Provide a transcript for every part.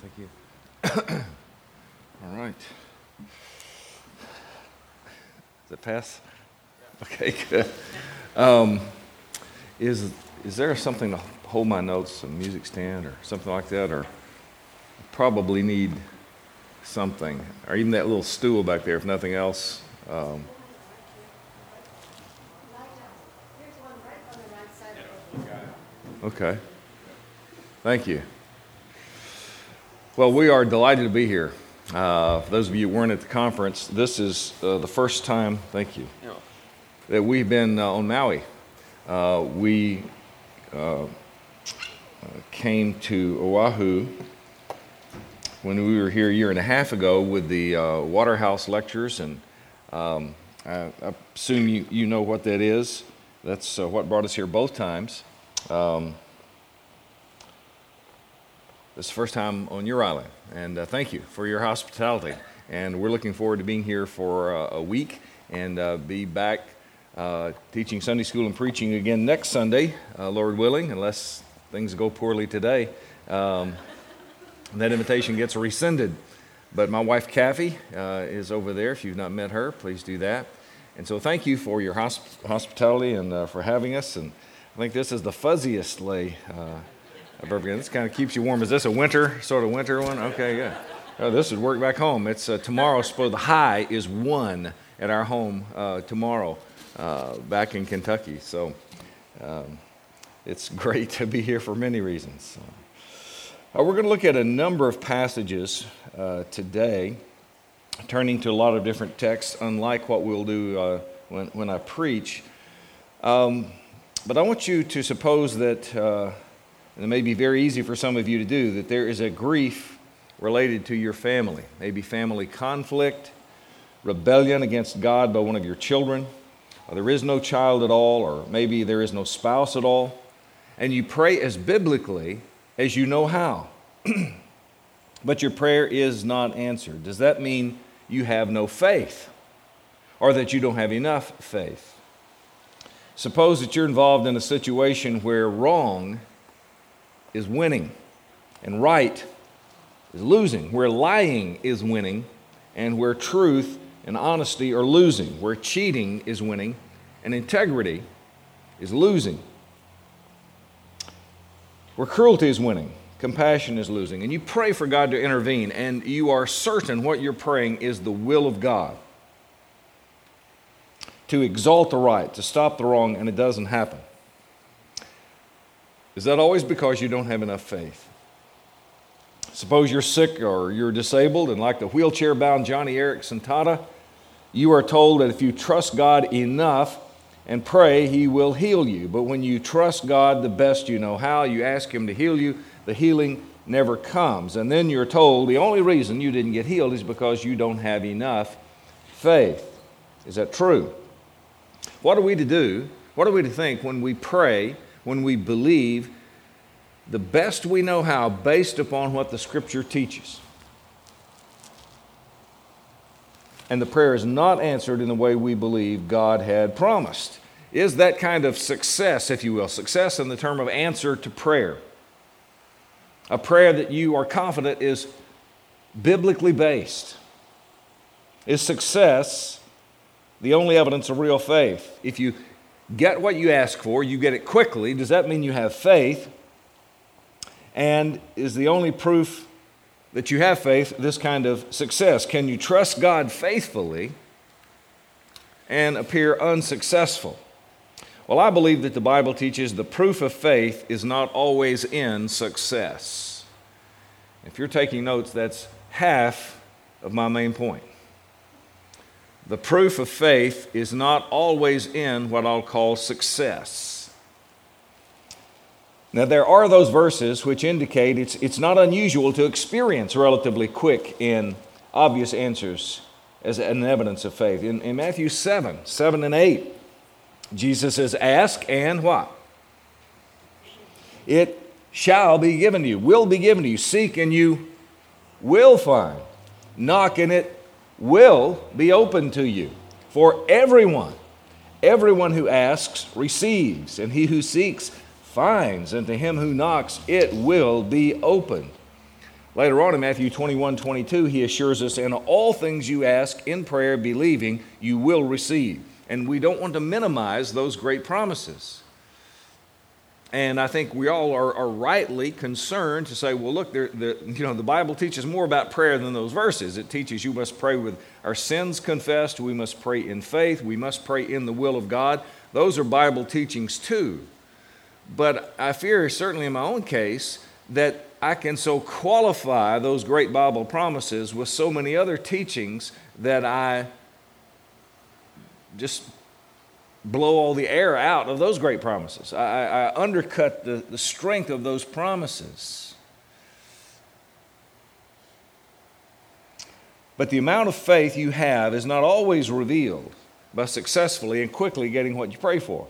Thank you. All right. Does it pass? Okay, good. Um, is, is there something to hold my notes, a music stand or something like that? Or probably need something, or even that little stool back there, if nothing else. Um, Okay. Thank you. Well, we are delighted to be here. Uh, for those of you who weren't at the conference, this is uh, the first time, thank you, that we've been uh, on Maui. Uh, we uh, came to Oahu when we were here a year and a half ago with the uh, Waterhouse lectures, and um, I, I, assume you, you know what that is. That's what brought us here both times. Um, this is the first time on your island, and uh, thank you for your hospitality. And we're looking forward to being here for uh, a week and uh, be back uh, teaching Sunday school and preaching again next Sunday, uh, Lord willing, unless things go poorly today. Um, that invitation gets rescinded. But my wife, Kathy, uh, is over there. If you've not met her, please do that. And so, thank you for your hosp- hospitality and for having us. And I think this is the fuzziest lei This kind of keeps you warm. Is this a winter, sort of winter one? Okay, yeah. Oh, this would work back home. It's uh, tomorrow. Suppose the high is one at our home uh, tomorrow, uh, back in Kentucky. So um, it's great to be here for many reasons. Uh, we're going to look at a number of passages uh, today, turning to a lot of different texts, unlike what we'll do uh, when, when I preach. Um, but I want you to suppose that, uh, and it may be very easy for some of you to do, that there is a grief related to your family. Maybe family conflict, rebellion against God by one of your children, or there is no child at all, or maybe there is no spouse at all. And you pray as biblically as you know how. but your prayer is not answered. Does that mean you have no faith? Or that you don't have enough faith? Suppose that you're involved in a situation where wrong is winning and right is losing, where lying is winning and where truth and honesty are losing, where cheating is winning and integrity is losing, where cruelty is winning, compassion is losing. And you pray for God to intervene, and you are certain what you're praying is the will of God to exalt the right, to stop the wrong, and it doesn't happen? Is that always because you don't have enough faith? Suppose you're sick or you're disabled, and like the wheelchair bound Joni Eareckson Tada, you are told that if you trust God enough and pray, He will heal you. But when you trust God the best you know how, you ask Him to heal you, the healing never comes. And then you're told the only reason you didn't get healed is because you don't have enough faith. Is that true? What are we to do? What are we to think when we pray, when we believe the best we know how based upon what the Scripture teaches? And the prayer is not answered in the way we believe God had promised. Is that kind of success, if you will, success in the term of answer to prayer? A prayer that you are confident is biblically based. Is success the only evidence of real faith. If you get what you ask for, you get it quickly, does that mean you have faith? And is the only proof that you have faith this kind of success? Can you trust God faithfully and appear unsuccessful? Well, I believe that the Bible teaches the proof of faith is not always in success. If you're taking notes, that's half of my main point the proof of faith is not always in what I'll call success. Now, there are those verses which indicate it's, it's not unusual to experience relatively quick and obvious answers as an evidence of faith. In, in Matthew 7, 7 and 8, Jesus says, Ask and what? It shall be given to you, will be given to you. Seek and you will find. Knock and it will be open to you. For everyone, everyone who asks receives, and he who seeks finds, and to him who knocks it will be opened. Later on in Matthew 21 22, he assures us, In all things you ask in prayer, believing, you will receive. And we don't want to minimize those great promises. And I think we all are, are rightly concerned to say, well, look, the, you know, the Bible teaches more about prayer than those verses. It teaches you must pray with our sins confessed, we must pray in faith, we must pray in the will of God. Those are Bible teachings too. But I fear, certainly in my own case, that I can so qualify those great Bible promises with so many other teachings that I just blow all the air out of those great promises. I, I undercut the, the strength of those promises. But the amount of faith you have is not always revealed by successfully and quickly getting what you pray for.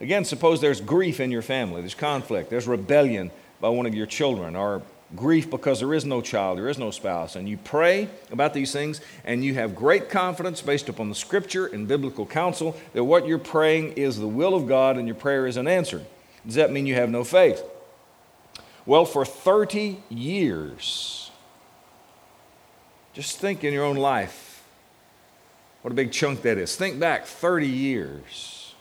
Again, suppose there's grief in your family, there's conflict, there's rebellion by one of your children, or grief because there is no child, there is no spouse, and you pray about these things, and you have great confidence based upon the scripture and biblical counsel that what you're praying is the will of God and your prayer is unanswered. Does that mean you have no faith? Well, for 30 years, just think in your own life what a big chunk that is. Think back 30 years.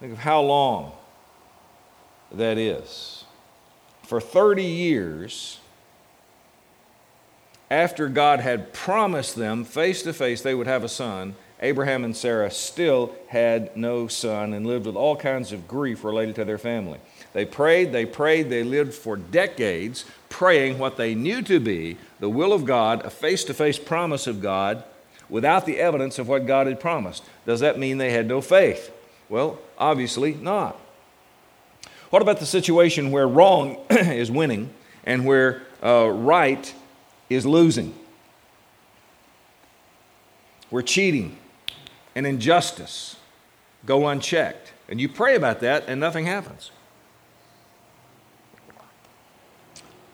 Think of how long that is. For 30 years, after God had promised them face to face they would have a son, Abraham and Sarah still had no son and lived with all kinds of grief related to their family. They prayed, they prayed, they lived for decades praying what they knew to be the will of God, a face to face promise of God, without the evidence of what God had promised. Does that mean they had no faith? Well, obviously not. What about the situation where wrong is winning and where uh, right is losing. Where cheating and injustice go unchecked. And you pray about that and nothing happens.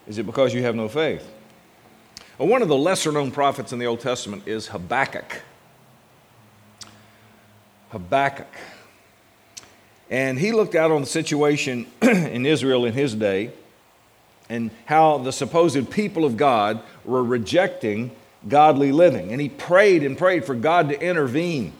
Is it because you have no faith? Well, one of the lesser known prophets in the Old Testament is Habakkuk. Habakkuk. And he looked out on the situation in Israel in his day and how the supposed people of God were rejecting godly living. And he prayed and prayed for God to intervene.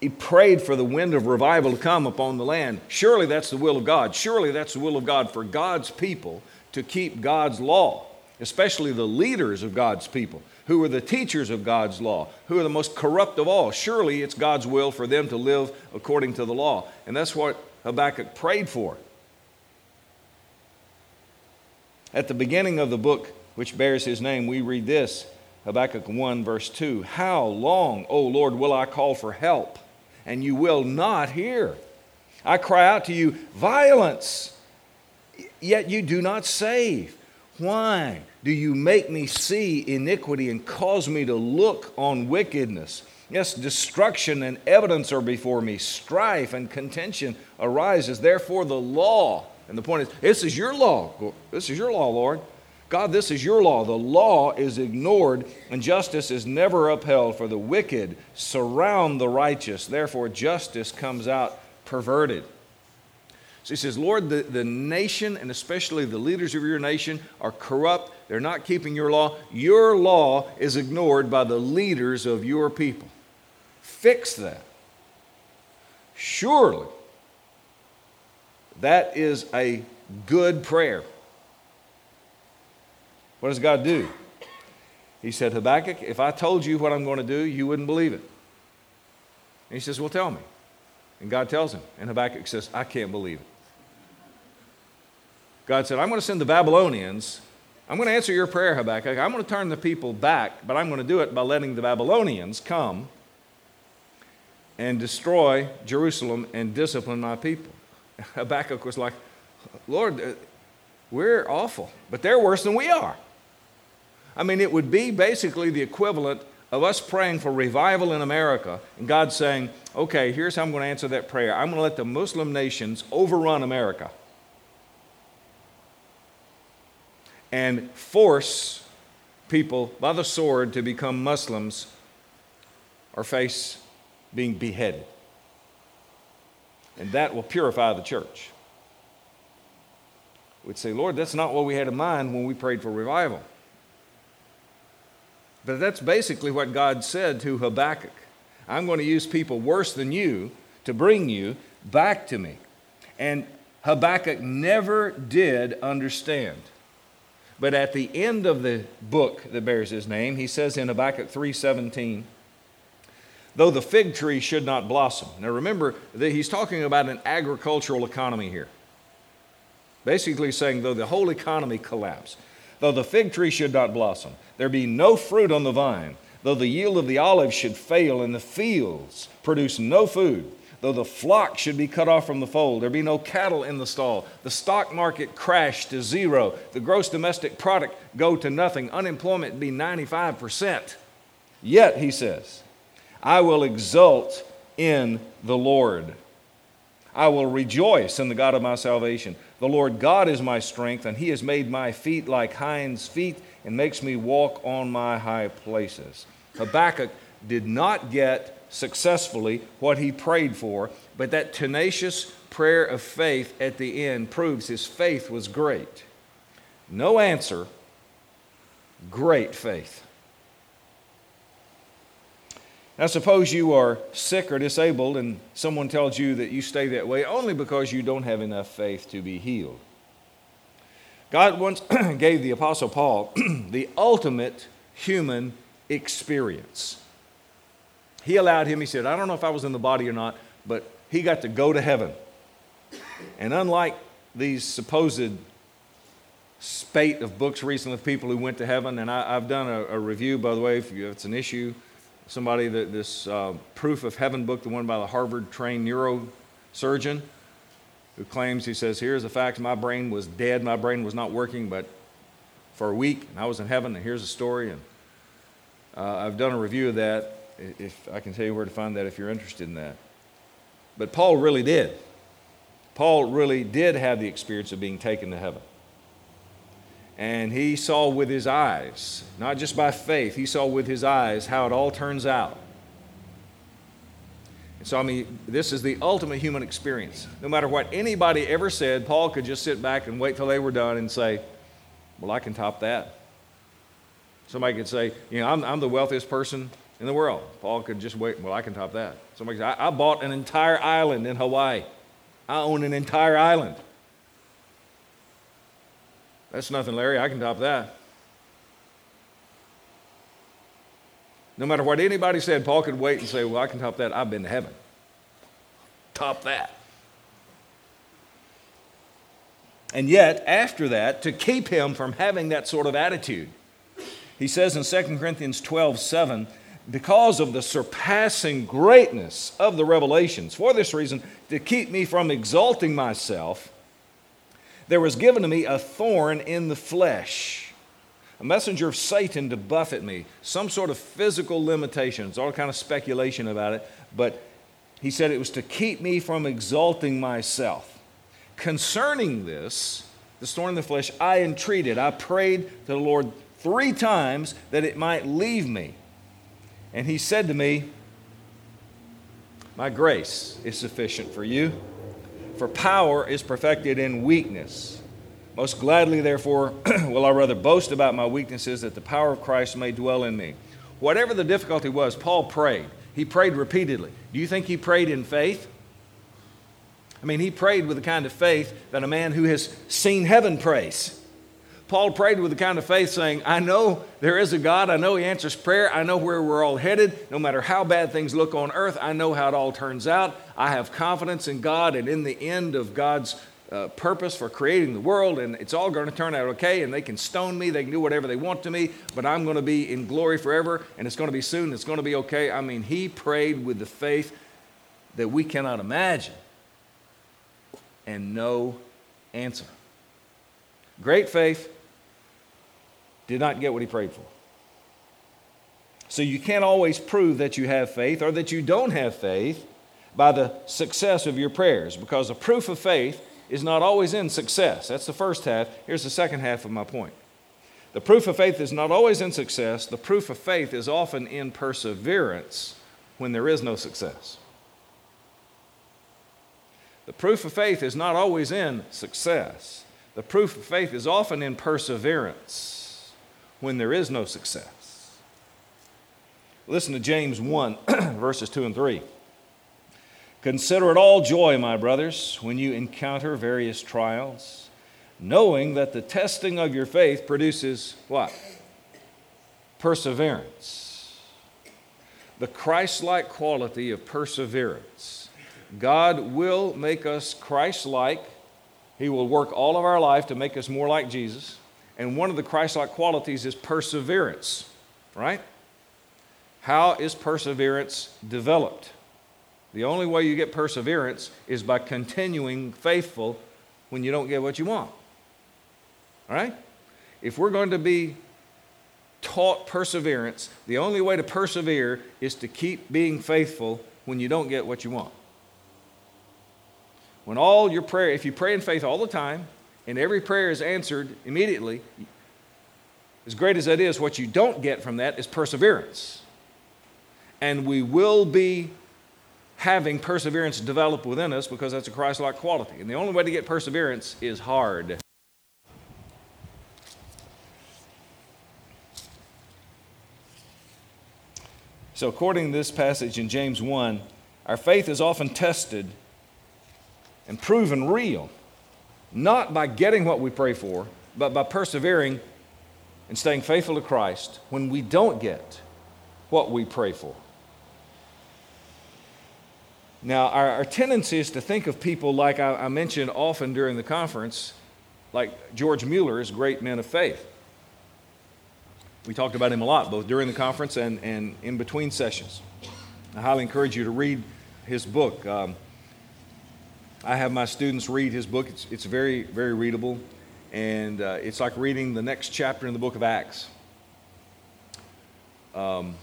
He prayed for the wind of revival to come upon the land. Surely that's the will of God. Surely that's the will of God for God's people to keep God's law, especially the leaders of God's people, who are the teachers of God's law, who are the most corrupt of all. Surely it's God's will for them to live according to the law. And that's what Habakkuk prayed for. At the beginning of the book which bears his name, we read this Habakkuk 1, verse 2 How long, O Lord, will I call for help, and you will not hear? I cry out to you, violence, yet you do not save. Why do you make me see iniquity and cause me to look on wickedness? Yes, destruction and evidence are before me. Strife and contention arises. Therefore, the law and the point is, this is your law. This is your law, Lord. God, this is your law. The law is ignored, and justice is never upheld, for the wicked surround the righteous. Therefore, justice comes out perverted. So he says, Lord, the, the nation, and especially the leaders of your nation, are corrupt. They're not keeping your law. Your law is ignored by the leaders of your people. Fix that. Surely that is a good prayer. What does God do? He said, Habakkuk, if I told you what I'm going to do, you wouldn't believe it. And he says, Well, tell me. And God tells him. And Habakkuk says, I can't believe it. God said, I'm going to send the Babylonians. I'm going to answer your prayer, Habakkuk. I'm going to turn the people back, but I'm going to do it by letting the Babylonians come and destroy Jerusalem and discipline my people. Habakkuk was like, Lord, uh, we're awful, but they're worse than we are. I mean, it would be basically the equivalent of us praying for revival in America and God saying, okay, here's how I'm going to answer that prayer. I'm going to let the Muslim nations overrun America and force people by the sword to become Muslims or face being beheaded and that will purify the church. we'd say, Lord, that's not what we had in mind when we prayed for revival. But that's basically what God said to Habakkuk I'm going to use people worse than you to bring you back to me. And Habakkuk never did understand. But at the end of the book that bears his name, he says in Habakkuk 3:17, though the fig tree should not blossom. Now remember that he's talking about an agricultural economy here. Basically saying though the whole economy collapse, though the fig tree should not blossom, there be no fruit on the vine, though the yield of the olive should fail and the fields produce no food, though the flock should be cut off from the fold, there be no cattle in the stall, the stock market crash to zero, the gross domestic product go to nothing, unemployment be 95%. Yet, he says, I will exult in the Lord. I will rejoice in the God of my salvation. The Lord God is my strength, and he has made my feet like hinds' feet and makes me walk on my high places. Habakkuk did not get successfully what he prayed for, but that tenacious prayer of faith at the end proves his faith was great. No answer, great faith. Now, suppose you are sick or disabled and someone tells you that you stay that way only because you don't have enough faith to be healed. God once gave the Apostle Paul the ultimate human experience. He allowed him, he said, I don't know if I was in the body or not, but he got to go to heaven. And unlike these supposed spate of books recently of people who went to heaven, and I, have done a, a, review, by the way, if, you, if it's an issue, somebody that this uh, proof of heaven book, the one by the Harvard trained neurosurgeon, who claims he says, Here's the fact my brain was dead, my brain was not working, but for a week, and I was in heaven, and here's the story. And uh, I've done a review of that. If I can tell you where to find that if you're interested in that. But Paul really did. Paul really did have the experience of being taken to heaven. And he saw with his eyes, not just by faith, he saw with his eyes how it all turns out. And so, I mean, this is the ultimate human experience. No matter what anybody ever said, Paul could just sit back and wait till they were done and say, Well, I can top that. Somebody could say, You know, I'm, I'm the wealthiest person in the world. Paul could just wait, Well, I can top that. Somebody could say, I, I bought an entire island in Hawaii. I own an entire island. That's nothing, Larry. I can top that. No matter what anybody said, Paul could wait and say, Well, I can top that. I've been to heaven. Top that. And yet, after that, to keep him from having that sort of attitude, he says in 2 Corinthians 12 7, because of the surpassing greatness of the revelations, for this reason, to keep me from exalting myself, there was given to me a thorn in the flesh a messenger of Satan to buffet me, some sort of physical limitations, all kind of speculation about it, but he said it was to keep me from exalting myself. Concerning this, the thorn in the flesh, I entreated, I prayed to the Lord three times that it might leave me. And he said to me, My grace is sufficient for you, for power is perfected in weakness. Most gladly, therefore, will I rather boast about my weaknesses that the power of Christ may dwell in me. Whatever the difficulty was, Paul prayed. He prayed repeatedly. Do you think he prayed in faith? I mean, he prayed with the kind of faith that a man who has seen heaven prays. Paul prayed with the kind of faith saying, I know there is a God. I know He answers prayer. I know where we're all headed. No matter how bad things look on earth, I know how it all turns out. I have confidence in God, and in the end of God's uh, purpose for creating the world, and it's all going to turn out okay, and they can stone me, they can do whatever they want to me, but I'm going to be in glory forever, and it's going to be soon, it's going to be okay. I mean, he prayed with the faith that we cannot imagine, and no answer. Great faith, did not get what he prayed for. So you can't always prove that you have faith or that you don't have faith by the success of your prayers because the proof of faith is not always in success. That's the first half. Here's the second half of my point. The proof of faith is not always in success. The proof of faith is often in perseverance when there is no success. The proof of faith is not always in success. The proof of faith is often in perseverance when there is no success. Listen to James 1, verses 2 and 3. Consider it all joy, my brothers, when you encounter various trials, knowing that the testing of your faith produces what? Perseverance. The Christ like quality of perseverance. God will make us Christ like. He will work all of our life to make us more like Jesus. And one of the Christ like qualities is perseverance, right? How is perseverance developed? The only way you get perseverance is by continuing faithful when you don't get what you want. All right? If we're going to be taught perseverance, the only way to persevere is to keep being faithful when you don't get what you want. When all your prayer, if you pray in faith all the time and every prayer is answered immediately, as great as that is, what you don't get from that is perseverance. And we will be having perseverance develop within us because that's a Christ like quality. And the only way to get perseverance is hard. So, according to this passage in James 1, our faith is often tested and proven real, not by getting what we pray for, but by persevering and staying faithful to Christ when we don't get what we pray for. Now, our, our tendency is to think of people like I, I mentioned often during the conference, like George Mueller is great men of faith. We talked about him a lot, both during the conference and, and in between sessions. I highly encourage you to read his book. Um, I have my students read his book. It's, it's very, very readable, and uh, it's like reading the next chapter in the book of Acts. Um,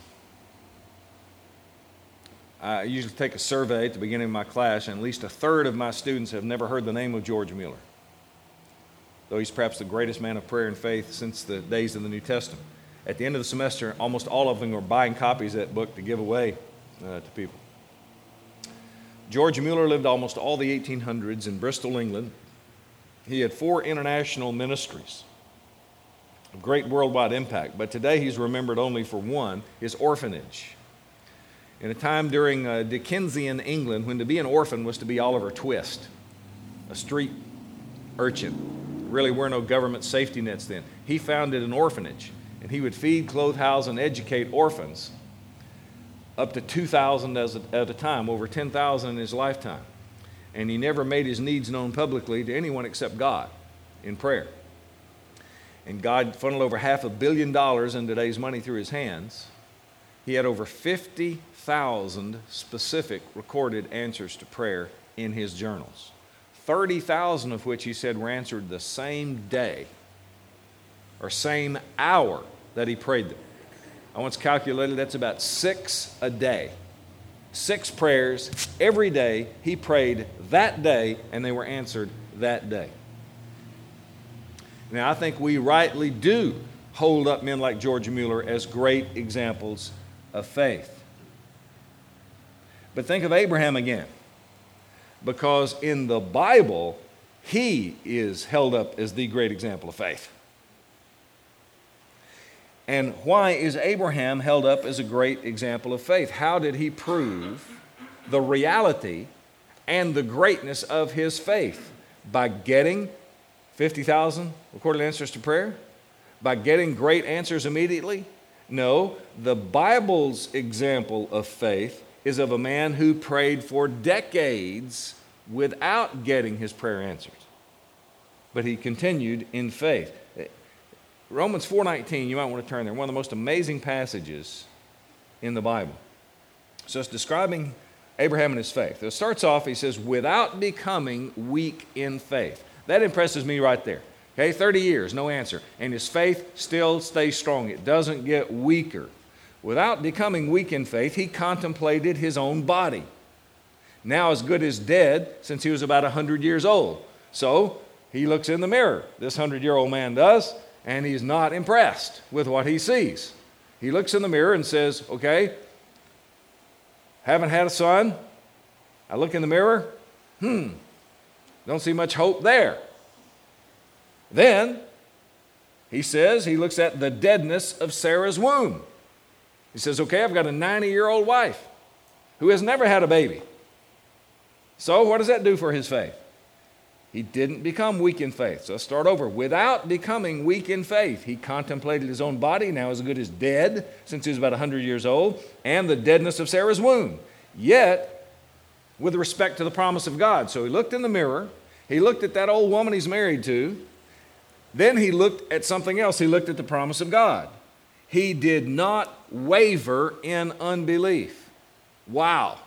I usually take a survey at the beginning of my class, and at least a third of my students have never heard the name of George Mueller, though he's perhaps the greatest man of prayer and faith since the days of the New Testament. At the end of the semester, almost all of them were buying copies of that book to give away uh, to people. George Mueller lived almost all the 1800s in Bristol, England. He had four international ministries of great worldwide impact, but today he's remembered only for one his orphanage in a time during uh, Dickensian England when to be an orphan was to be Oliver Twist, a street urchin. Really were no government safety nets then. He founded an orphanage, and he would feed, clothe, house, and educate orphans up to 2,000 at a time, over 10,000 in his lifetime. And he never made his needs known publicly to anyone except God in prayer. And God funneled over half a billion dollars in today's money through his hands. He had over 50,000 specific recorded answers to prayer in his journals. 30,000 of which he said were answered the same day or same hour that he prayed them. I once calculated that's about six a day. Six prayers every day he prayed that day, and they were answered that day. Now, I think we rightly do hold up men like George Mueller as great examples of faith. But think of Abraham again. Because in the Bible, he is held up as the great example of faith. And why is Abraham held up as a great example of faith? How did he prove the reality and the greatness of his faith? By getting 50,000 recorded answers to prayer? By getting great answers immediately? No, the Bible's example of faith is of a man who prayed for decades without getting his prayer answered. But he continued in faith. Romans 4:19, you might want to turn there. One of the most amazing passages in the Bible. So it's describing Abraham and his faith. It starts off, he says, without becoming weak in faith. That impresses me right there. Okay, 30 years, no answer. And his faith still stays strong. It doesn't get weaker. Without becoming weak in faith, he contemplated his own body. Now, as good as dead since he was about 100 years old. So he looks in the mirror, this 100 year old man does, and he's not impressed with what he sees. He looks in the mirror and says, Okay, haven't had a son. I look in the mirror, hmm, don't see much hope there. Then he says he looks at the deadness of Sarah's womb. He says, Okay, I've got a 90 year old wife who has never had a baby. So, what does that do for his faith? He didn't become weak in faith. So let's start over. Without becoming weak in faith, he contemplated his own body, now as good as dead, since he was about 100 years old, and the deadness of Sarah's womb. Yet, with respect to the promise of God. So he looked in the mirror, he looked at that old woman he's married to, then he looked at something else. He looked at the promise of God. He did not waver in unbelief. Wow.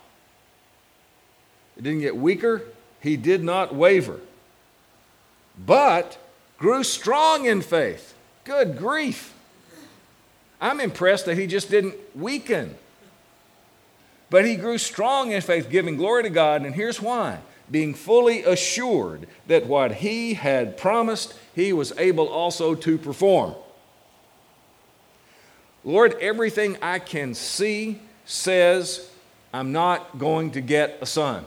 It didn't get weaker, he did not waver but grew strong in faith. Good grief. I'm impressed that he just didn't weaken. But he grew strong in faith, giving glory to God, and here's why being fully assured that what he had promised, he was able also to perform. Lord, everything I can see says I'm not going to get a son.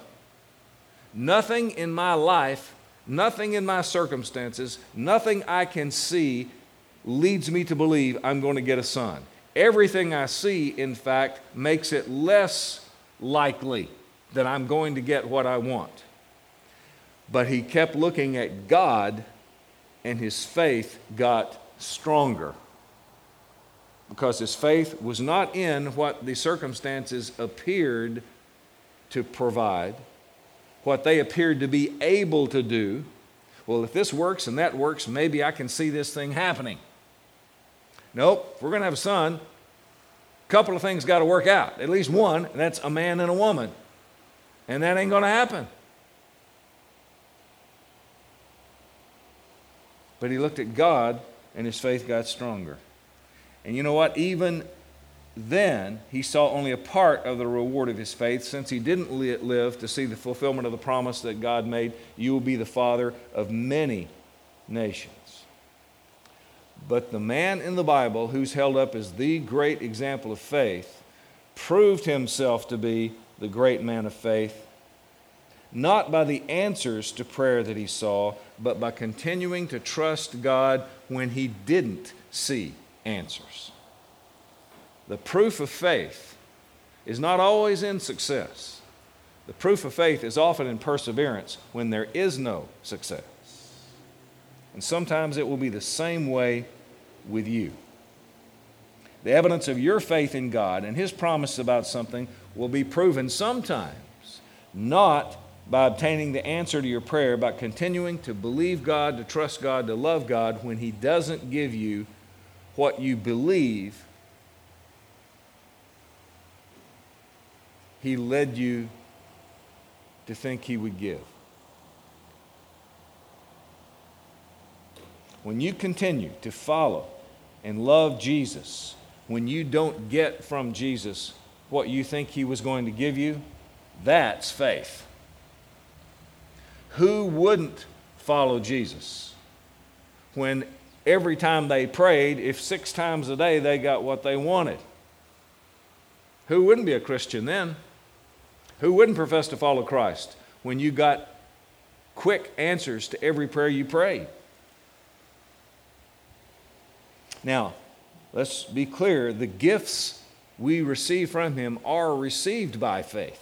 Nothing in my life Nothing in my circumstances, nothing I can see leads me to believe I'm going to get a son. Everything I see, in fact, makes it less likely that I'm going to get what I want. But he kept looking at God, and his faith got stronger. Because his faith was not in what the circumstances appeared to provide what they appeared to be able to do. Well, if this works and that works, maybe I can see this thing happening. Nope, we're going to have a son, a couple of things got to work out. At least one, and that's a man and a woman. And that ain't going to happen. But he looked at God and his faith got stronger. And you know what? Even then he saw only a part of the reward of his faith since he didn't live to see the fulfillment of the promise that God made you will be the father of many nations. But the man in the Bible who's held up as the great example of faith proved himself to be the great man of faith, not by the answers to prayer that he saw, but by continuing to trust God when he didn't see answers. The proof of faith is not always in success. The proof of faith is often in perseverance when there is no success. And sometimes it will be the same way with you. The evidence of your faith in God and His promise about something will be proven sometimes not by obtaining the answer to your prayer, but continuing to believe God, to trust God, to love God when He doesn't give you what you believe he led you to think he would give. When you continue to follow and love Jesus, when you don't get from Jesus what you think he was going to give you, that's faith. Who wouldn't follow Jesus when every time they prayed, if six times a day they got what they wanted? Who wouldn't be a Christian then? Who wouldn't profess to follow Christ when you got quick answers to every prayer you prayed? Now, let's be clear the gifts we receive from Him are received by faith.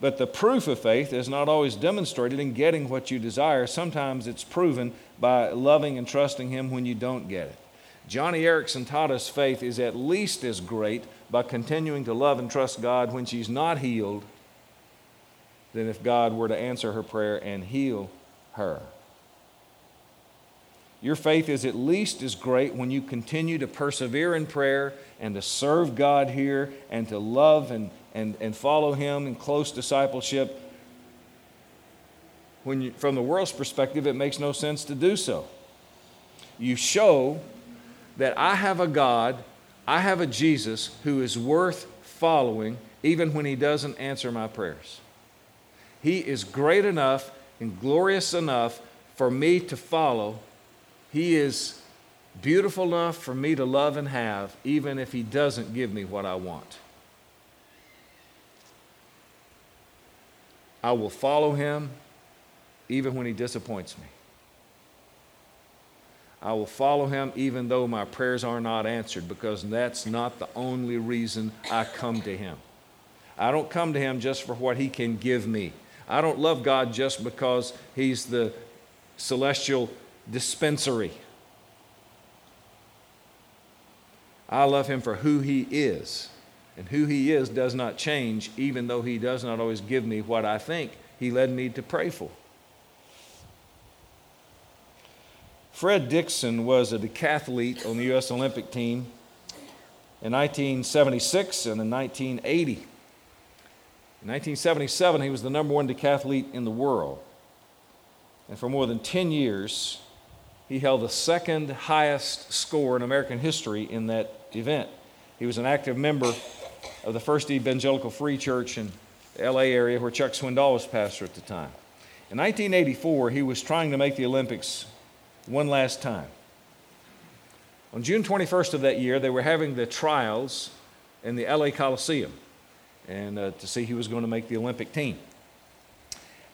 But the proof of faith is not always demonstrated in getting what you desire. Sometimes it's proven by loving and trusting Him when you don't get it. Joni Eareckson taught us faith is at least as great by continuing to love and trust God when she's not healed than if God were to answer her prayer and heal her. Your faith is at least as great when you continue to persevere in prayer and to serve God here and to love and, and, and follow Him in close discipleship. When you, from the world's perspective, it makes no sense to do so. You show that I have a God, I have a Jesus who is worth following even when he doesn't answer my prayers. He is great enough and glorious enough for me to follow. He is beautiful enough for me to love and have, even if he doesn't give me what I want. I will follow him even when he disappoints me. I will follow him even though my prayers are not answered because that's not the only reason I come to him. I don't come to him just for what he can give me. I don't love God just because he's the celestial dispensary. I love him for who he is. And who he is does not change, even though he does not always give me what I think he led me to pray for. Fred Dixon was a decathlete on the U.S. Olympic team in 1976 and in 1980. In 1977, he was the number one decathlete in the world. And for more than 10 years, he held the second highest score in American history in that event. He was an active member of the First Evangelical Free Church in the LA area where Chuck Swindoll was pastor at the time. In 1984, he was trying to make the Olympics one last time. On June 21st of that year, they were having the trials in the LA Coliseum and uh, to see who was going to make the Olympic team.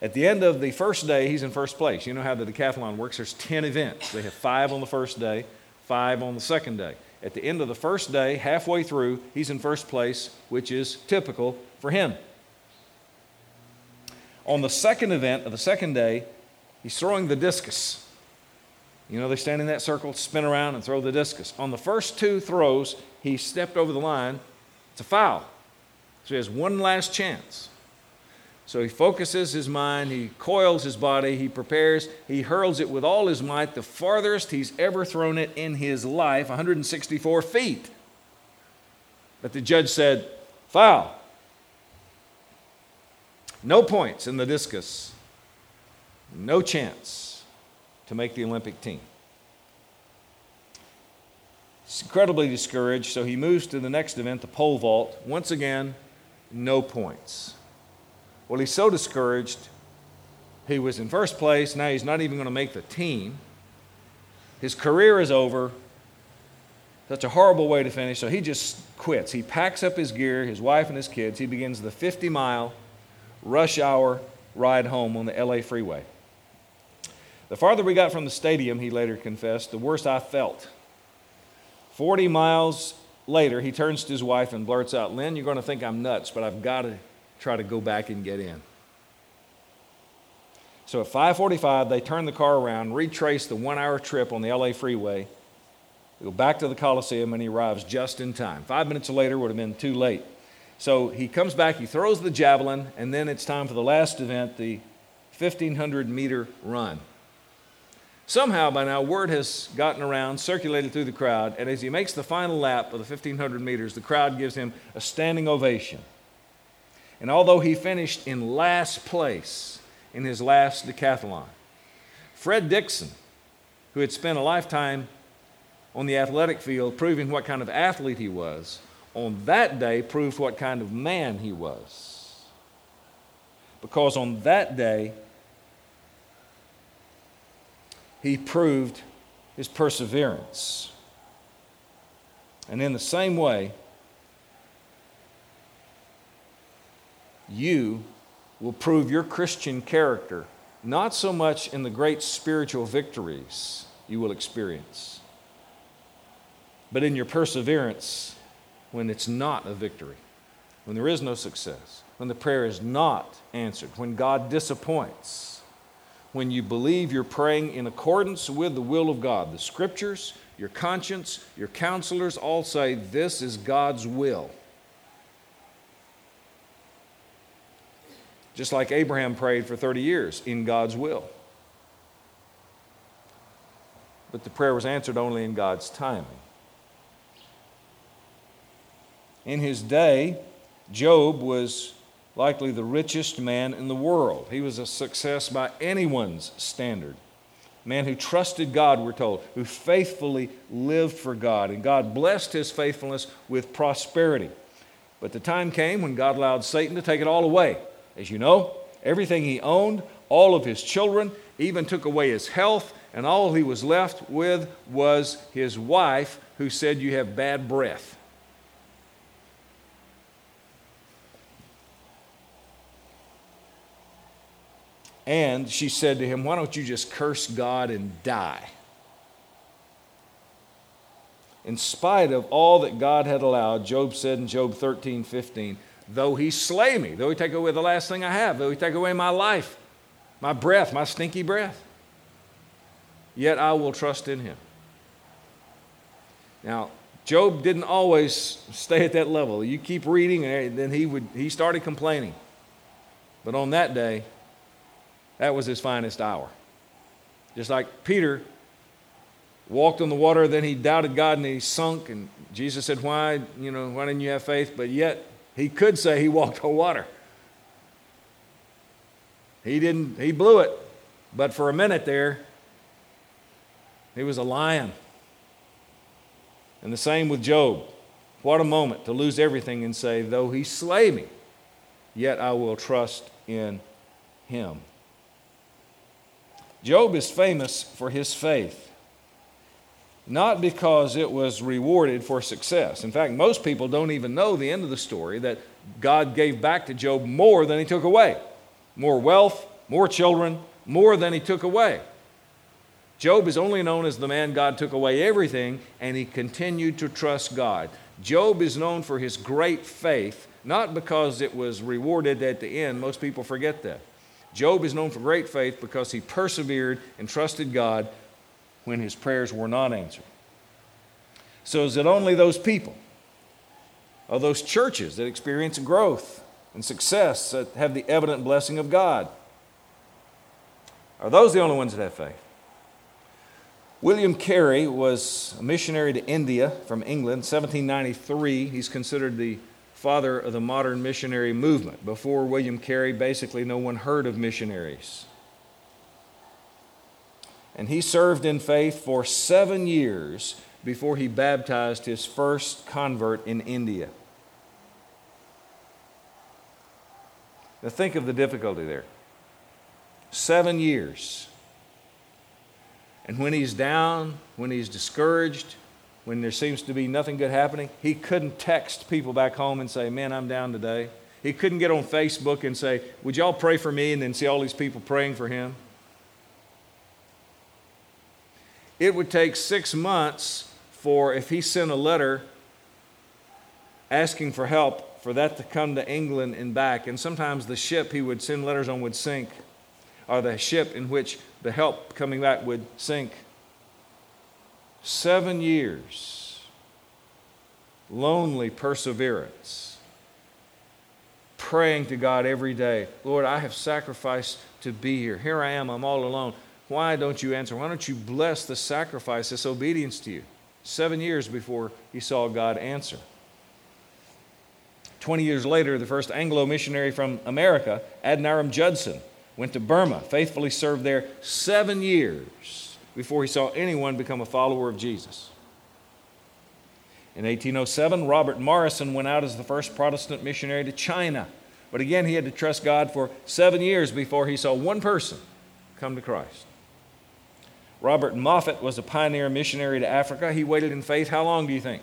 At the end of the first day, he's in first place. You know how the decathlon works. There's 10 events. They have five on the first day, five on the second day. At the end of the first day, halfway through, he's in first place, which is typical for him. On the second event of the second day, he's throwing the discus. You know, they stand in that circle, spin around, and throw the discus. On the first two throws, he stepped over the line. It's a foul. So he has one last chance. So he focuses his mind, he coils his body, he prepares, he hurls it with all his might, the farthest he's ever thrown it in his life, 164 feet. But the judge said, foul. No points in the discus. No chance to make the Olympic team. He's incredibly discouraged, so he moves to the next event, the pole vault. Once again, no points. Well, he's so discouraged. He was in first place. Now he's not even going to make the team. His career is over. Such a horrible way to finish. So he just quits. He packs up his gear, his wife, and his kids. He begins the 50 mile rush hour ride home on the LA freeway. The farther we got from the stadium, he later confessed, the worse I felt. 40 miles later, he turns to his wife and blurts out, Lynn, you're going to think I'm nuts, but I've got to try to go back and get in. So at 5:45, they turn the car around, retrace the one-hour trip on the LA freeway, go back to the Coliseum, and he arrives just in time. Five minutes later would have been too late. So he comes back, he throws the javelin, and then it's time for the last event, the 1,500 meter run. Somehow by now, word has gotten around, circulated through the crowd, and as he makes the final lap of the 1,500 meters, the crowd gives him a standing ovation. And although he finished in last place in his last decathlon, Fred Dixon, who had spent a lifetime on the athletic field proving what kind of athlete he was, on that day proved what kind of man he was. Because on that day, he proved his perseverance. And in the same way, you will prove your Christian character, not so much in the great spiritual victories you will experience, but in your perseverance when it's not a victory, when there is no success, when the prayer is not answered, when God disappoints, when you believe you're praying in accordance with the will of God. The scriptures, your conscience, your counselors all say this is God's will. just like Abraham prayed for 30 years in God's will. But the prayer was answered only in God's timing. In his day, Job was likely the richest man in the world. He was a success by anyone's standard. Man who trusted God, we're told, who faithfully lived for God, and God blessed his faithfulness with prosperity. But the time came when God allowed Satan to take it all away. As you know, everything he owned, all of his children, even took away his health, and all he was left with was his wife, who said, You have bad breath. And she said to him, Why don't you just curse God and die? In spite of all that God had allowed, Job said in Job 13, 15, though he slay me, though he take away the last thing I have, though he take away my life, my breath, my stinky breath, yet I will trust in him. Now, Job didn't always stay at that level. You keep reading, and then he, would, he started complaining. But on that day, that was his finest hour. Just like Peter walked on the water, then he doubted God and he sunk. And Jesus said, Why, you know, why didn't you have faith? But yet he could say he walked on water. He didn't, he blew it. But for a minute there, he was a lion. And the same with Job. What a moment to lose everything and say, Though he slay me, yet I will trust in him. Job is famous for his faith, not because it was rewarded for success. In fact, most people don't even know the end of the story that God gave back to Job more than he took away more wealth, more children, more than he took away. Job is only known as the man God took away everything, and he continued to trust God. Job is known for his great faith, not because it was rewarded at the end. Most people forget that. Job is known for great faith because he persevered and trusted God when his prayers were not answered. So, is it only those people, or those churches that experience growth and success that have the evident blessing of God? Are those the only ones that have faith? William Carey was a missionary to India from England, 1793. He's considered the father of the modern missionary movement. Before William Carey, basically no one heard of missionaries. And he served in faith for seven years before he baptized his first convert in India. Now, think of the difficulty there. Seven years. And when he's down, when he's discouraged, when there seems to be nothing good happening, he couldn't text people back home and say, Man, I'm down today. He couldn't get on Facebook and say, Would y'all pray for me? and then see all these people praying for him. It would take six months for, if he sent a letter asking for help, for that to come to England and back. And sometimes the ship he would send letters on would sink, or the ship in which the help coming back would sink. Seven years. Lonely perseverance. Praying to God every day Lord, I have sacrificed to be here. Here I am, I'm all alone. Why don't you answer? Why don't you bless the sacrifice, this obedience to you? Seven years before he saw God answer. 20 years later, the first Anglo missionary from America, Adoniram Judson, went to Burma, faithfully served there seven years before he saw anyone become a follower of Jesus. In 1807, Robert Morrison went out as the first Protestant missionary to China. But again, he had to trust God for seven years before he saw one person come to Christ. Robert Moffat was a pioneer missionary to Africa. He waited in faith, how long do you think?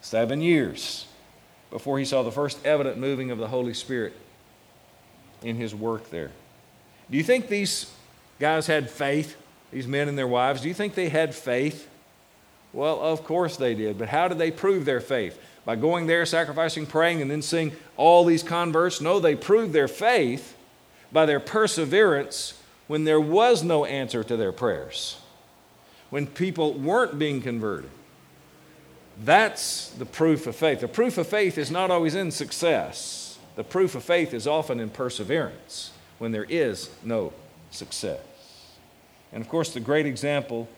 Seven years before he saw the first evident moving of the Holy Spirit in his work there. Do you think these guys had faith? These men and their wives, do you think they had faith? Well, of course they did. But how did they prove their faith? By going there, sacrificing, praying, and then seeing all these converts? No, they proved their faith by their perseverance when there was no answer to their prayers, when people weren't being converted. That's the proof of faith. The proof of faith is not always in success, the proof of faith is often in perseverance when there is no success. And of course, the great example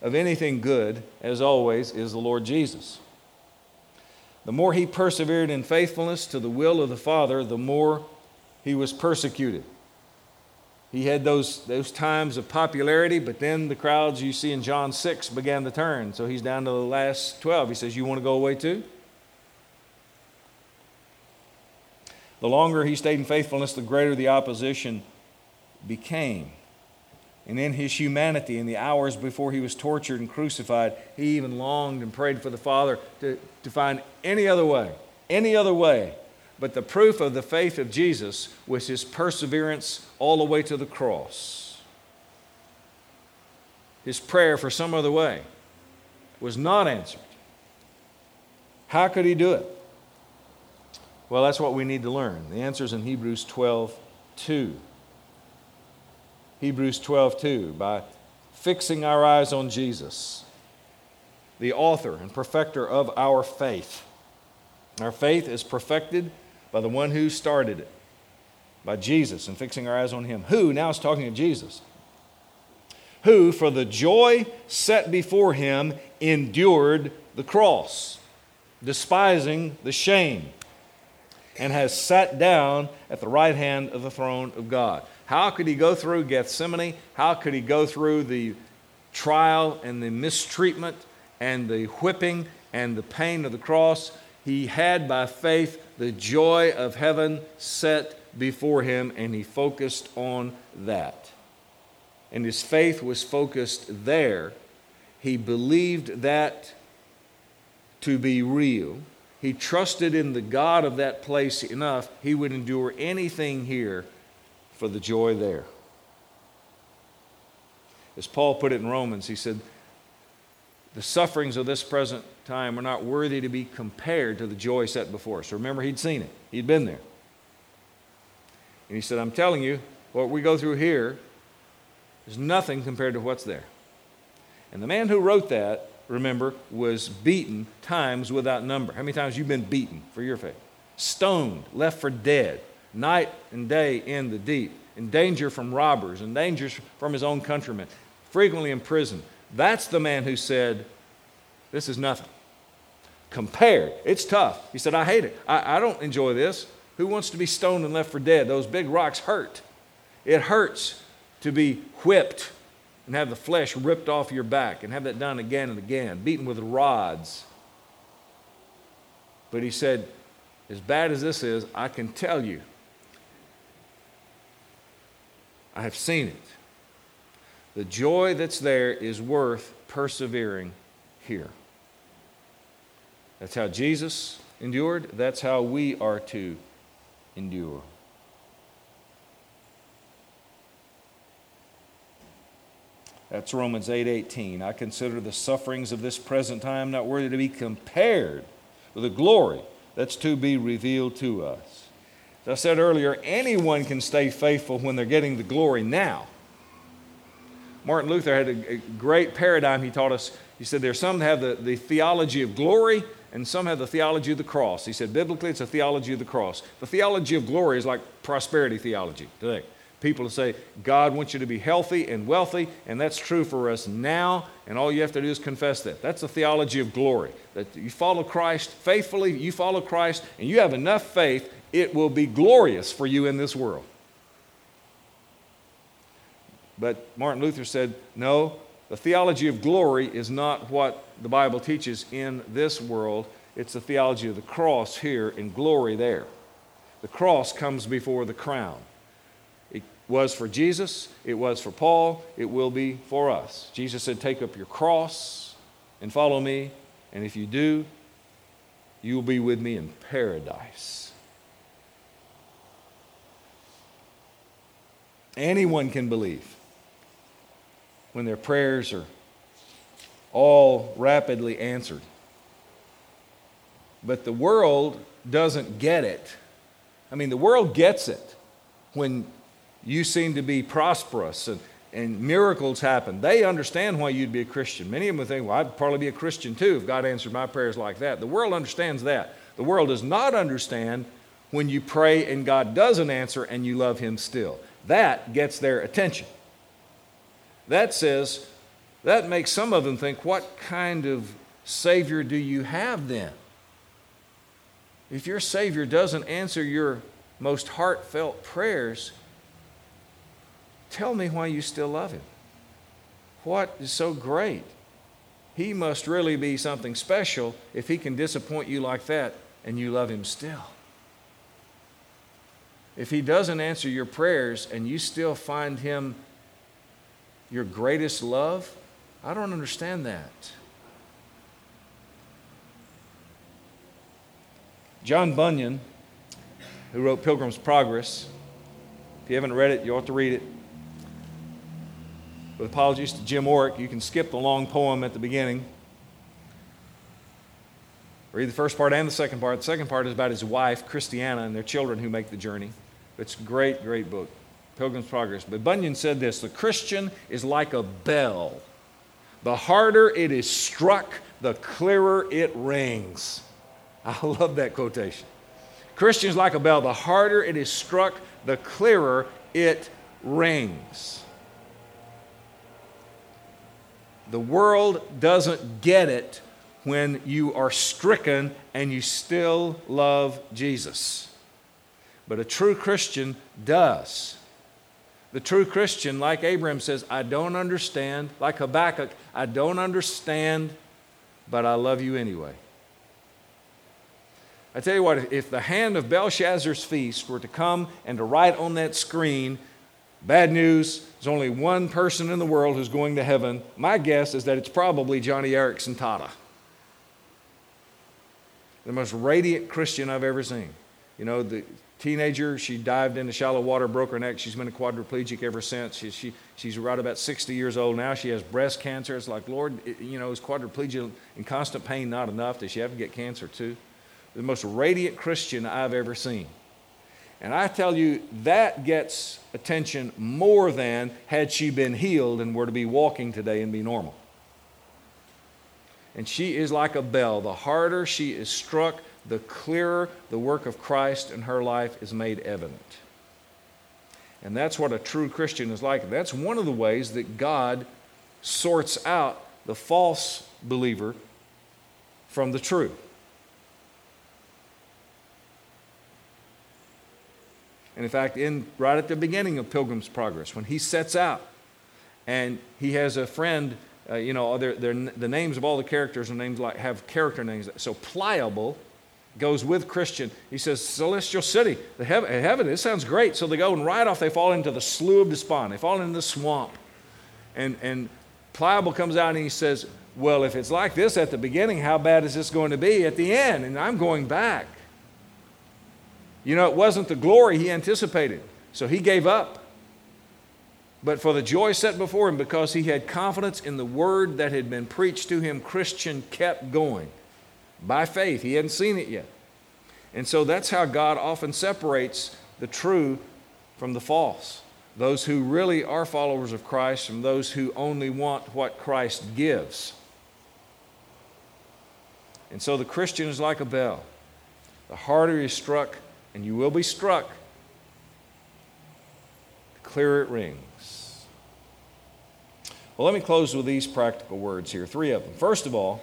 of anything good, as always, is the Lord Jesus. The more he persevered in faithfulness to the will of the Father, the more he was persecuted. He had those, those times of popularity, but then the crowds you see in John 6 began to turn. So he's down to the last 12. He says, You want to go away too? The longer he stayed in faithfulness, the greater the opposition became. And in his humanity, in the hours before he was tortured and crucified, he even longed and prayed for the Father to, to find any other way, any other way. But the proof of the faith of Jesus was his perseverance all the way to the cross. His prayer for some other way. was not answered. How could he do it? Well, that's what we need to learn. The answer is in Hebrews 12 2. Hebrews 12 2. By fixing our eyes on Jesus, the author and perfecter of our faith. Our faith is perfected by the one who started it, by Jesus, and fixing our eyes on him. Who, now is talking of Jesus, who, for the joy set before him, endured the cross, despising the shame, and has sat down at the right hand of the throne of God. How could he go through Gethsemane? How could he go through the trial and the mistreatment and the whipping and the pain of the cross? He had by faith the joy of heaven set before him, and he focused on that. And his faith was focused there. He believed that to be real. He trusted in the God of that place enough, he would endure anything here for the joy there. As Paul put it in Romans, he said, The sufferings of this present time are not worthy to be compared to the joy set before us. Remember, he'd seen it, he'd been there. And he said, I'm telling you, what we go through here is nothing compared to what's there. And the man who wrote that, remember, was beaten times without number. How many times you been beaten for your faith? Stoned, left for dead, night and day in the deep, in danger from robbers, in danger from his own countrymen, frequently in prison. That's the man who said, This is nothing. Compared, it's tough. He said, I hate it. I, I don't enjoy this. Who wants to be stoned and left for dead? Those big rocks hurt. It hurts to be whipped and have the flesh ripped off your back and have that done again and again, beaten with rods. But he said, as bad as this is, I can tell you, I have seen it. The joy that's there is worth persevering here. That's how Jesus endured. That's how we are to endure. That's Romans 8:18. 8, I consider the sufferings of this present time not worthy to be compared with the glory that's to be revealed to us. As I said earlier, anyone can stay faithful when they're getting the glory now. Martin Luther had a, great paradigm he taught us. He said there's some that have the, the theology of glory and some have the theology of the cross. He said biblically it's a theology of the cross. The theology of glory is like prosperity theology today. People say, God wants you to be healthy and wealthy, and that's true for us now, and all you have to do is confess that. That's the theology of glory. That you follow Christ faithfully, you follow Christ, and you have enough faith, it will be glorious for you in this world. But Martin Luther said, no, the theology of glory is not what the Bible teaches in this world. It's the theology of the cross here and glory there. The cross comes before the crown It was for Jesus, it was for Paul, it will be for us. Jesus said, Take up your cross and follow me, and if you do, you will be with me in paradise. Anyone can believe when their prayers are all rapidly answered. But the world doesn't get it. I mean, the world gets it when you seem to be prosperous and, and miracles happen. They understand why you'd be a Christian. Many of them think, well, I'd probably be a Christian too if God answered my prayers like that. The world understands that. The world does not understand when you pray and God doesn't answer and you love Him still. That gets their attention. That says, that makes some of them think, what kind of Savior do you have then? If your Savior doesn't answer your most heartfelt prayers, Tell me why you still love him. What is so great? He must really be something special if he can disappoint you like that and you love him still. If he doesn't answer your prayers and you still find him your greatest love, I don't understand that. John Bunyan, who wrote Pilgrim's Progress, if you haven't read it, you ought to read it. With apologies to Jim Orrick, you can skip the long poem at the beginning. Read the first part and the second part. The second part is about his wife, Christiana, and their children who make the journey. It's a great, great book, Pilgrim's Progress. But Bunyan said this The Christian is like a bell. The harder it is struck, the clearer it rings. I love that quotation. Christians like a bell. The harder it is struck, the clearer it rings. The world doesn't get it when you are stricken and you still love Jesus. But a true Christian does. The true Christian, like Abraham says, I don't understand. Like Habakkuk, I don't understand, but I love you anyway. I tell you what, if the hand of Belshazzar's feast were to come and to write on that screen, bad news, there's only one person in the world who's going to heaven, my guess is that it's probably Joni Eareckson Tada. The most radiant Christian I've ever seen. You know, the teenager, she dived into shallow water, broke her neck. She's been a quadriplegic ever since. She, she, she's right about 60 years old now. She has breast cancer. It's like, Lord, you know, is quadriplegia in constant pain not enough? Does she have to get cancer too? the most radiant Christian I've ever seen. And I tell you, that gets attention more than had she been healed and were to be walking today and be normal. And she is like a bell. The harder she is struck, the clearer the work of Christ in her life is made evident. And that's what a true Christian is like. That's one of the ways that God sorts out the false believer from the true. And in fact, in, right at the beginning of Pilgrim's Progress, when he sets out and he has a friend, uh, you know, they're, they're, the names of all the characters are names like have character names. So pliable goes with Christian. He says, Celestial City, the heaven, uh, heaven, this sounds great. So they go and right off they fall into the slough of despond. They fall into the swamp. And, and pliable comes out and he says, Well, if it's like this at the beginning, how bad is this going to be at the end? And I'm going back. You know, it wasn't the glory he anticipated, so he gave up. But for the joy set before him, because he had confidence in the word that had been preached to him, Christian kept going by faith. He hadn't seen it yet. And so that's how God often separates the true from the false. Those who really are followers of Christ from those who only want what Christ gives. And so the Christian is like a bell. The harder he's struck, and you will be struck, the clearer it rings. Well, let me close with these practical words here three of them. First of all,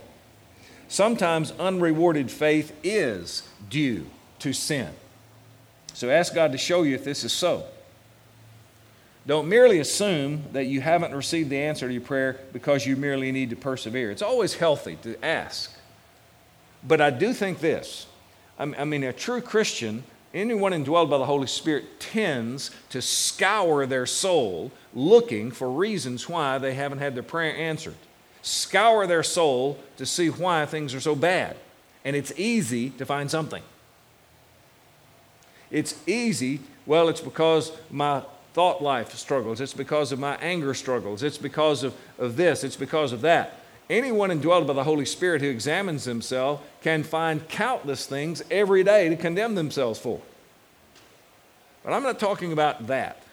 sometimes unrewarded faith is due to sin. So ask God to show you if this is so. Don't merely assume that you haven't received the answer to your prayer because you merely need to persevere. It's always healthy to ask. But I do think this I mean, a true Christian anyone indwelled by the Holy Spirit tends to scour their soul looking for reasons why they haven't had their prayer answered. Scour their soul to see why things are so bad. And it's easy to find something. It's easy, well, it's because my thought life struggles, it's because of my anger struggles, it's because of, of this, it's because of that. Anyone indwelled by the Holy Spirit who examines himself can find countless things every day to condemn themselves for. But I'm not talking about that.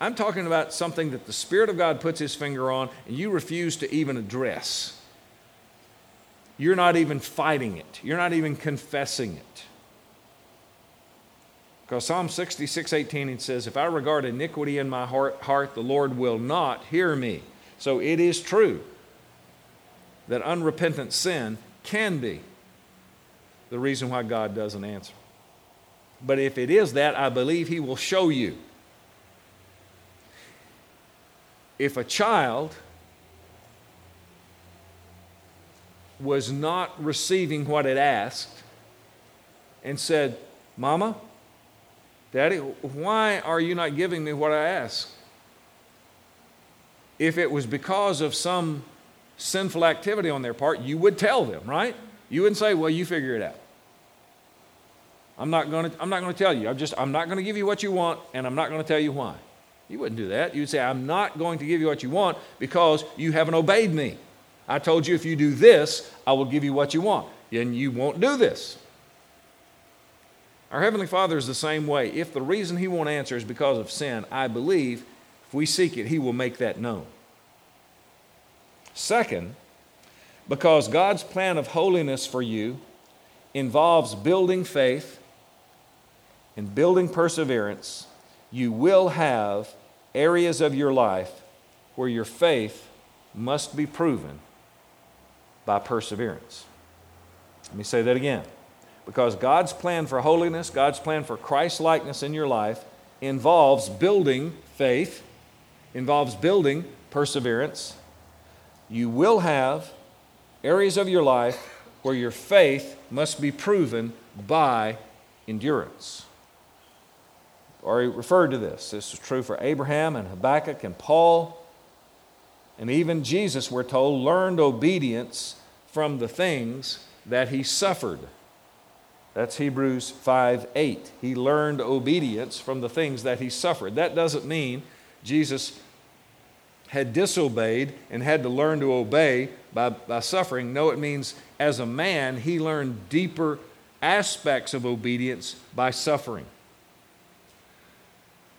I'm talking about something that the Spirit of God puts His finger on and you refuse to even address. You're not even fighting it, you're not even confessing it. Because Psalm 66 18 it says, If I regard iniquity in my heart, heart, the Lord will not hear me. So it is true that unrepentant sin can be the reason why God doesn't answer. But if it is that, I believe He will show you. If a child was not receiving what it asked and said, Mama, Daddy, why are you not giving me what I asked? If it was because of some sinful activity on their part, you would tell them, right? You wouldn't say, well, you figure it out. I'm not going to, I'm not going to tell you. I'm just, I'm not going to give you what you want, and I'm not going to tell you why. You wouldn't do that. You'd say, I'm not going to give you what you want because you haven't obeyed me. I told you if you do this, I will give you what you want. and you won't do this. Our Heavenly Father is the same way. If the reason He won't answer is because of sin, I believe if we seek it, He will make that known. Second, because God's plan of holiness for you involves building faith and building perseverance, you will have areas of your life where your faith must be proven by perseverance. Let me say that again. Because God's plan for holiness, God's plan for Christ likeness in your life involves building faith, involves building perseverance. You will have areas of your life where your faith must be proven by endurance. Already referred to this. This is true for Abraham and Habakkuk and Paul. And even Jesus, we're told, learned obedience from the things that he suffered. That's Hebrews 5 8. He learned obedience from the things that he suffered. That doesn't mean Jesus had disobeyed and had to learn to obey by, by suffering. No, it means as a man, he learned deeper aspects of obedience by suffering.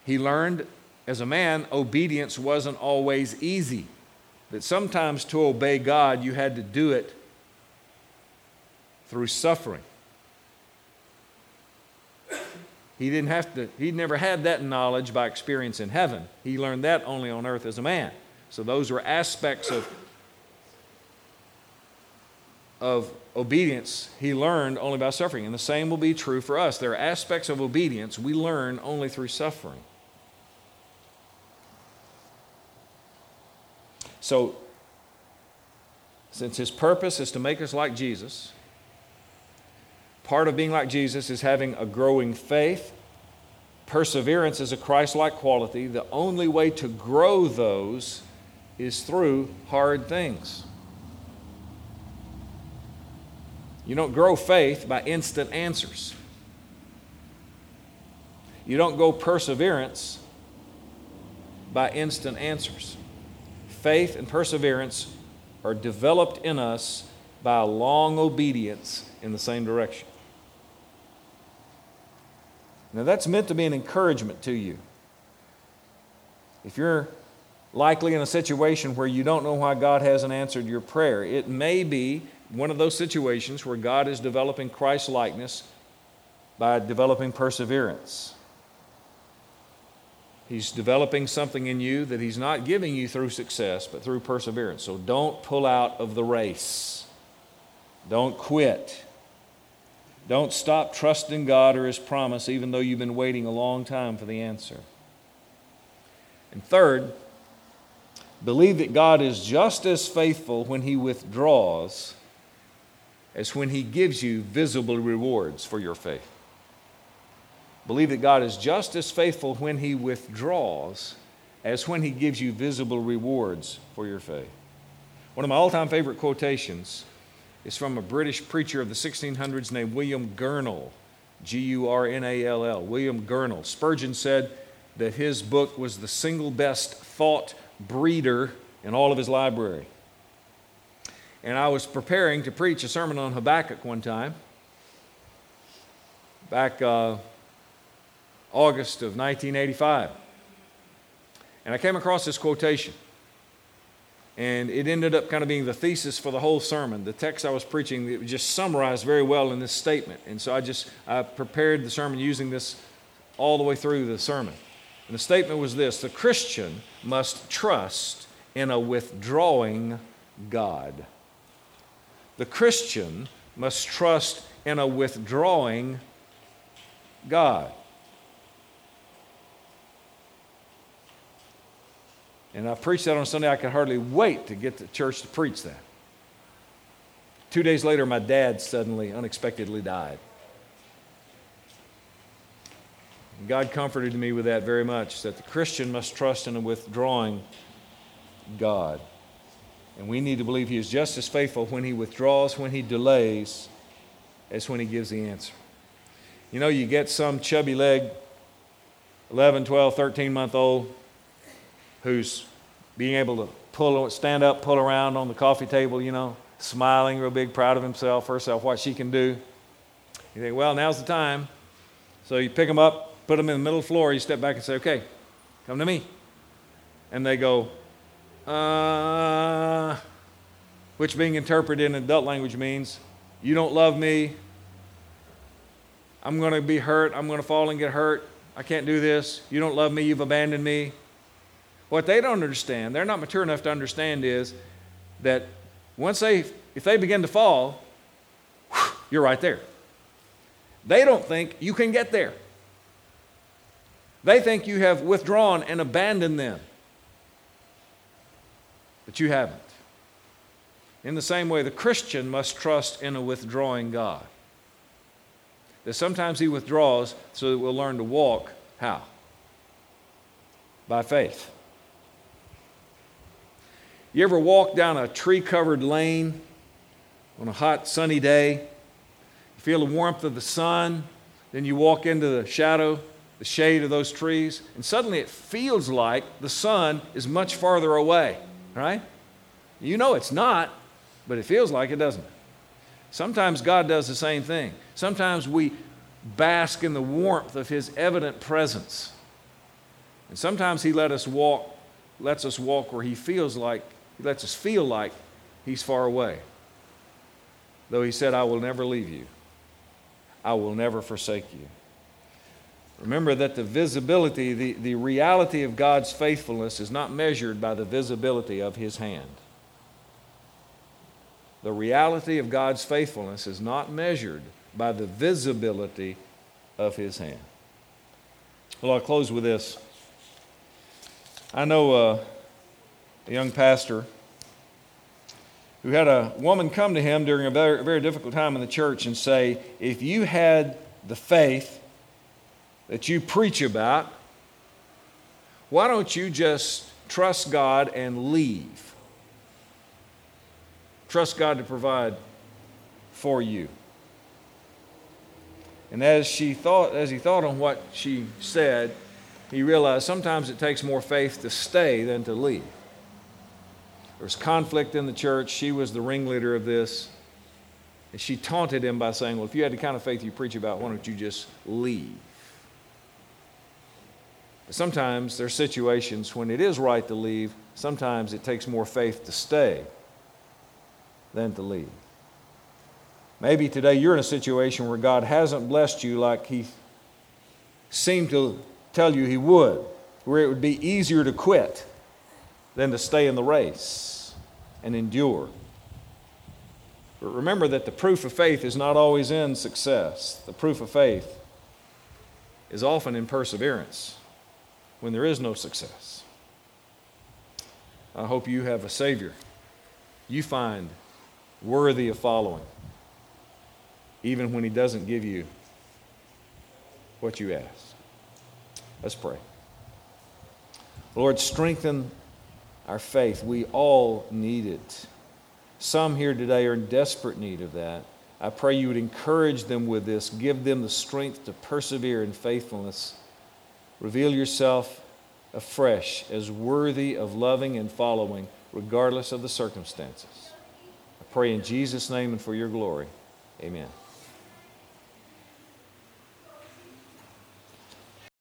He learned as a man, obedience wasn't always easy. That sometimes to obey God, you had to do it through suffering. He didn't have to, he never had that knowledge by experience in heaven. He learned that only on earth as a man. So those were aspects of, of obedience he learned only by suffering. And the same will be true for us. There are aspects of obedience we learn only through suffering. So, since his purpose is to make us like Jesus, Part of being like Jesus is having a growing faith. Perseverance is a Christ like quality. The only way to grow those is through hard things. You don't grow faith by instant answers. You don't go perseverance by instant answers. Faith and perseverance are developed in us by a long obedience in the same direction. Now, that's meant to be an encouragement to you. If you're likely in a situation where you don't know why God hasn't answered your prayer, it may be one of those situations where God is developing Christ likeness by developing perseverance. He's developing something in you that He's not giving you through success, but through perseverance. So don't pull out of the race. Don't quit. Don't stop trusting God or His promise, even though you've been waiting a long time for the answer. And third, believe that God is just as faithful when He withdraws as when He gives you visible rewards for your faith. Believe that God is just as faithful when He withdraws as when He gives you visible rewards for your faith. One of my all time favorite quotations is from a British preacher of the 1600s named William Gurnall, G U R N A L L. William Gurnall. Spurgeon said that his book was the single best thought breeder in all of his library. And I was preparing to preach a sermon on Habakkuk one time, back uh, August of 1985. And I came across this quotation. And it ended up kind of being the thesis for the whole sermon. The text I was preaching it was just summarized very well in this statement. And so I just I prepared the sermon using this all the way through the sermon. And the statement was this the Christian must trust in a withdrawing God. The Christian must trust in a withdrawing God. And I preached that on Sunday. I could hardly wait to get to church to preach that. Two days later, my dad suddenly, unexpectedly died. God comforted me with that very much that the Christian must trust in a withdrawing God. And we need to believe He is just as faithful when He withdraws, when He delays, as when He gives the answer. You know, you get some chubby leg, 11, 12, 13 month old who's being able to pull, stand up, pull around on the coffee table, you know, smiling real big, proud of himself, herself, what she can do. You think, well, now's the time. So you pick them up, put them in the middle of the floor, you step back and say, okay, come to me. And they go, uh, which being interpreted in adult language means, you don't love me. I'm going to be hurt. I'm going to fall and get hurt. I can't do this. You don't love me. You've abandoned me. What they don't understand, they're not mature enough to understand, is that once they, if they begin to fall, you're right there. They don't think you can get there. They think you have withdrawn and abandoned them. But you haven't. In the same way, the Christian must trust in a withdrawing God. That sometimes He withdraws so that we'll learn to walk how? By faith. You ever walk down a tree covered lane on a hot, sunny day? You feel the warmth of the sun, then you walk into the shadow, the shade of those trees, and suddenly it feels like the sun is much farther away, right? You know it's not, but it feels like it, doesn't? Sometimes God does the same thing. Sometimes we bask in the warmth of His evident presence. And sometimes He let us walk, lets us walk where He feels like he lets us feel like He's far away. Though He said, I will never leave you, I will never forsake you. Remember that the visibility, the, the reality of God's faithfulness is not measured by the visibility of His hand. The reality of God's faithfulness is not measured by the visibility of His hand. Well, I'll close with this. I know uh, young pastor who had a woman come to him during a very, very difficult time in the church and say, If you had the faith that you preach about, why don't you just trust God and leave? Trust God to provide for you. And as she thought, as he thought on what she said, he realized sometimes it takes more faith to stay than to leave. There was conflict in the church. She was the ringleader of this. And she taunted him by saying, Well, if you had the kind of faith you preach about, why don't you just leave? But sometimes there are situations when it is right to leave. Sometimes it takes more faith to stay than to leave. Maybe today you're in a situation where God hasn't blessed you like He seemed to tell you He would, where it would be easier to quit than to stay in the race and endure. But remember that the proof of faith is not always in success. The proof of faith is often in perseverance when there is no success. I hope you have a Savior you find worthy of following, even when He doesn't give you what you ask. Let's pray. Lord, strengthen our faith. We all need it. Some here today are in desperate need of that. I pray you would encourage them with this, give them the strength to persevere in faithfulness. Reveal yourself afresh as worthy of loving and following, regardless of the circumstances. I pray in Jesus' name and for your glory. Amen.